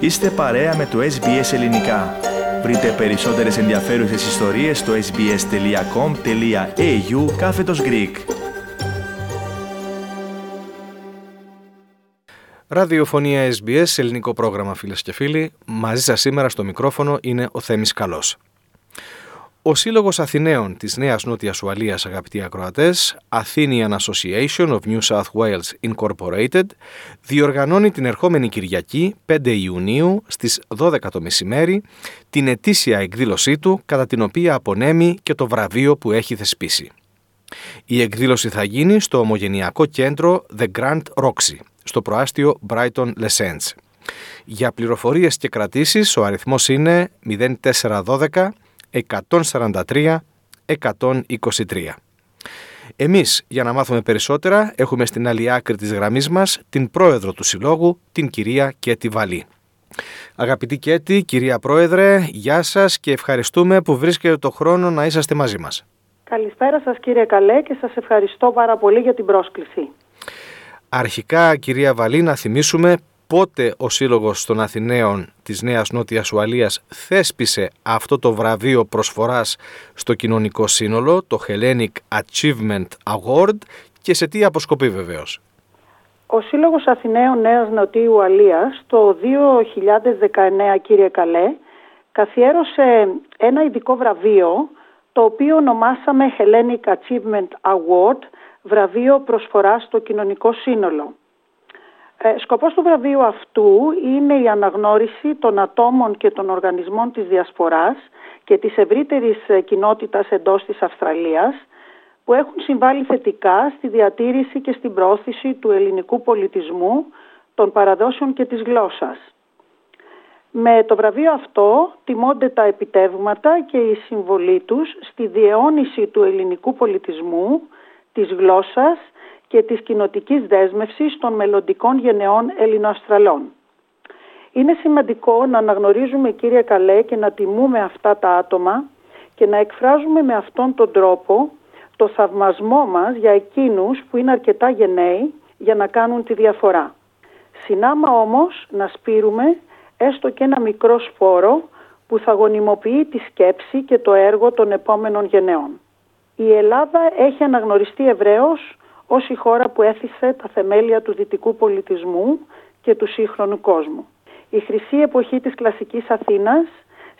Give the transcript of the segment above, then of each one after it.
Είστε παρέα με το SBS Ελληνικά. Βρείτε περισσότερες ενδιαφέρουσες ιστορίες στο sbs.com.au κάθετος Greek. Ραδιοφωνία SBS, ελληνικό πρόγραμμα φίλες και φίλοι. Μαζί σας σήμερα στο μικρόφωνο είναι ο Θέμης Καλός. Ο Σύλλογος Αθηναίων της Νέας Νότιας Ουαλίας, αγαπητοί ακροατές, Athenian Association of New South Wales Incorporated, διοργανώνει την ερχόμενη Κυριακή, 5 Ιουνίου, στις 12 το μεσημέρι, την ετήσια εκδήλωσή του, κατά την οποία απονέμει και το βραβείο που έχει θεσπίσει. Η εκδήλωση θα γίνει στο ομογενειακό κέντρο The Grand Roxy, στο προάστιο Brighton Les Για πληροφορίες και κρατήσεις ο αριθμός είναι 0412 143 123. Εμείς, για να μάθουμε περισσότερα, έχουμε στην άλλη άκρη της γραμμής μας την πρόεδρο του Συλλόγου, την κυρία Κέτη Βαλή. Αγαπητή Κέτη, κυρία Πρόεδρε, γεια σας και ευχαριστούμε που βρίσκετε το χρόνο να είσαστε μαζί μας. Καλησπέρα σας κύριε Καλέ και σας ευχαριστώ πάρα πολύ για την πρόσκληση. Αρχικά, κυρία Βαλή, να θυμίσουμε πότε ο Σύλλογος των Αθηναίων της Νέας Νότιας Ουαλίας θέσπισε αυτό το βραβείο προσφοράς στο κοινωνικό σύνολο, το Hellenic Achievement Award και σε τι αποσκοπεί βεβαίως; Ο Σύλλογος Αθηναίων Νέας Νοτιού Ουαλίας το 2019 κύριε Καλέ καθιέρωσε ένα ειδικό βραβείο το οποίο ονομάσαμε Hellenic Achievement Award βραβείο προσφοράς στο κοινωνικό σύνολο. Ε, σκοπός του βραβείου αυτού είναι η αναγνώριση των ατόμων και των οργανισμών της διασποράς και της ευρύτερης ε, κοινότητας εντός της Αυστραλίας που έχουν συμβάλει θετικά στη διατήρηση και στην πρόθεση του ελληνικού πολιτισμού, των παραδόσεων και της γλώσσας. Με το βραβείο αυτό τιμώνται τα επιτεύγματα και η συμβολή τους στη διαιώνιση του ελληνικού πολιτισμού, της γλώσσας και της κοινοτικής δέσμευσης των μελλοντικών γενεών Ελληνοαστραλών. Είναι σημαντικό να αναγνωρίζουμε κύριε Καλέ και να τιμούμε αυτά τα άτομα και να εκφράζουμε με αυτόν τον τρόπο το θαυμασμό μας για εκείνους που είναι αρκετά γενναίοι για να κάνουν τη διαφορά. Συνάμα όμως να σπείρουμε έστω και ένα μικρό σπόρο που θα γονιμοποιεί τη σκέψη και το έργο των επόμενων γενεών. Η Ελλάδα έχει αναγνωριστεί ευρέως ως η χώρα που έθισε τα θεμέλια του δυτικού πολιτισμού και του σύγχρονου κόσμου. Η χρυσή εποχή της κλασικής Αθήνας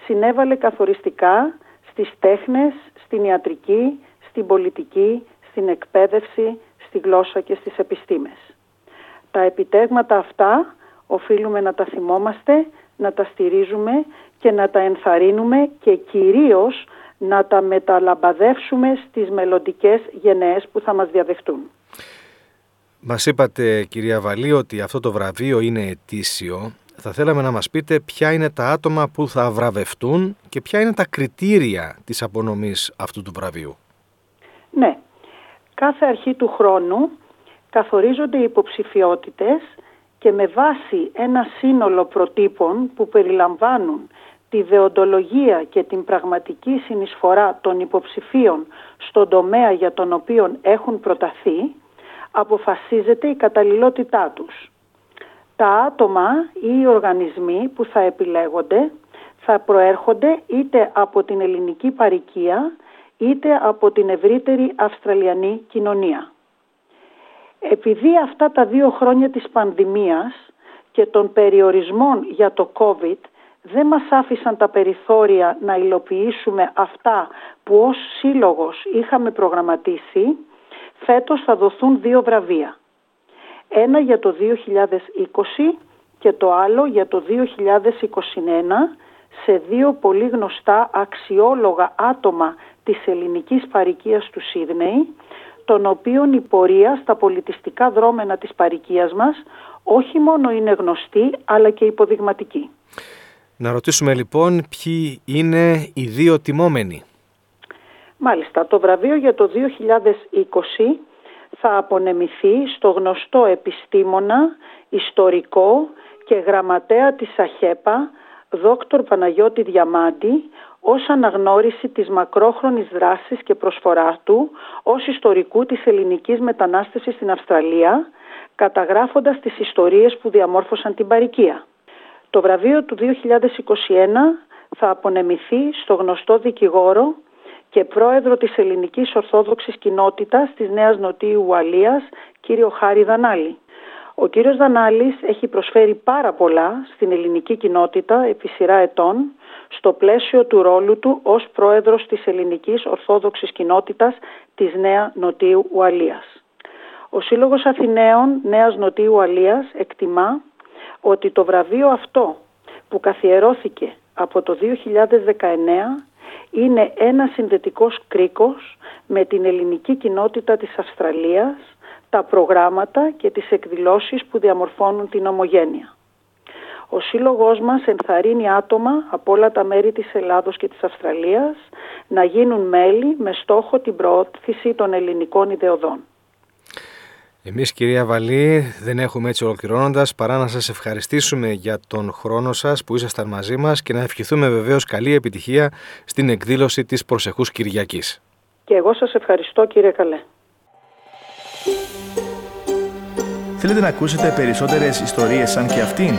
συνέβαλε καθοριστικά στις τέχνες, στην ιατρική, στην πολιτική, στην εκπαίδευση, στη γλώσσα και στις επιστήμες. Τα επιτέγματα αυτά οφείλουμε να τα θυμόμαστε, να τα στηρίζουμε και να τα ενθαρρύνουμε και κυρίως να τα μεταλαμπαδεύσουμε στις μελλοντικές γενναίες που θα μας διαδεχτούν. Μας είπατε κυρία Βαλή ότι αυτό το βραβείο είναι ετήσιο. Θα θέλαμε να μας πείτε ποια είναι τα άτομα που θα βραβευτούν και ποια είναι τα κριτήρια της απονομής αυτού του βραβείου. Ναι, κάθε αρχή του χρόνου καθορίζονται οι υποψηφιότητες και με βάση ένα σύνολο προτύπων που περιλαμβάνουν τη δεοντολογία και την πραγματική συνεισφορά των υποψηφίων στον τομέα για τον οποίο έχουν προταθεί, αποφασίζεται η καταλληλότητά τους. Τα άτομα ή οι οργανισμοί που θα επιλέγονται θα προέρχονται είτε από την ελληνική παροικία είτε από την ευρύτερη Αυστραλιανή κοινωνία. Επειδή αυτά τα δύο χρόνια της πανδημίας και των περιορισμών για το COVID δεν μας άφησαν τα περιθώρια να υλοποιήσουμε αυτά που ως σύλλογος είχαμε προγραμματίσει, φέτος θα δοθούν δύο βραβεία. Ένα για το 2020 και το άλλο για το 2021 σε δύο πολύ γνωστά αξιόλογα άτομα της ελληνικής παρικίας του Σίδνεϊ, των οποίων η πορεία στα πολιτιστικά δρόμενα της παρικίας μας όχι μόνο είναι γνωστή αλλά και υποδειγματική. Να ρωτήσουμε λοιπόν ποιοι είναι οι δύο τιμόμενοι. Μάλιστα, το βραβείο για το 2020 θα απονεμηθεί στο γνωστό επιστήμονα, ιστορικό και γραμματέα της ΑΧΕΠΑ, δόκτωρ Παναγιώτη Διαμάντη, ως αναγνώριση της μακρόχρονης δράσης και προσφοράς του ως ιστορικού της ελληνικής μετανάστευσης στην Αυστραλία, καταγράφοντας τις ιστορίες που διαμόρφωσαν την παρικία. Το βραβείο του 2021 θα απονεμηθεί στο γνωστό δικηγόρο και πρόεδρο της Ελληνικής Ορθόδοξης Κοινότητας της Νέας Νοτίου Ουαλίας, κύριο Χάρη Δανάλη. Ο κύριος Δανάλης έχει προσφέρει πάρα πολλά στην ελληνική κοινότητα επί σειρά ετών στο πλαίσιο του ρόλου του ως πρόεδρος της Ελληνικής Ορθόδοξης Κοινότητας της Νέα Νοτίου Ουαλίας. Ο Σύλλογος Αθηναίων Νέας Νοτίου Ουαλίας εκτιμά ότι το βραβείο αυτό που καθιερώθηκε από το 2019 είναι ένα συνδετικός κρίκος με την ελληνική κοινότητα της Αυστραλίας, τα προγράμματα και τις εκδηλώσεις που διαμορφώνουν την ομογένεια. Ο σύλλογός μας ενθαρρύνει άτομα από όλα τα μέρη της Ελλάδος και της Αυστραλίας να γίνουν μέλη με στόχο την προώθηση των ελληνικών ιδεωδών. Εμείς κυρία Βαλή δεν έχουμε έτσι ολοκληρώνοντας παρά να σας ευχαριστήσουμε για τον χρόνο σας που ήσασταν μαζί μας και να ευχηθούμε βεβαίως καλή επιτυχία στην εκδήλωση της προσεχούς Κυριακής. Και εγώ σας ευχαριστώ κύριε Καλέ. Θέλετε να ακούσετε περισσότερες ιστορίες σαν και αυτήν;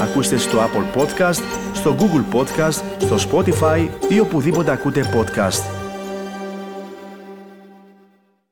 Ακούστε στο Apple Podcast, στο Google Podcast, στο Spotify ή οπουδήποτε ακούτε podcast.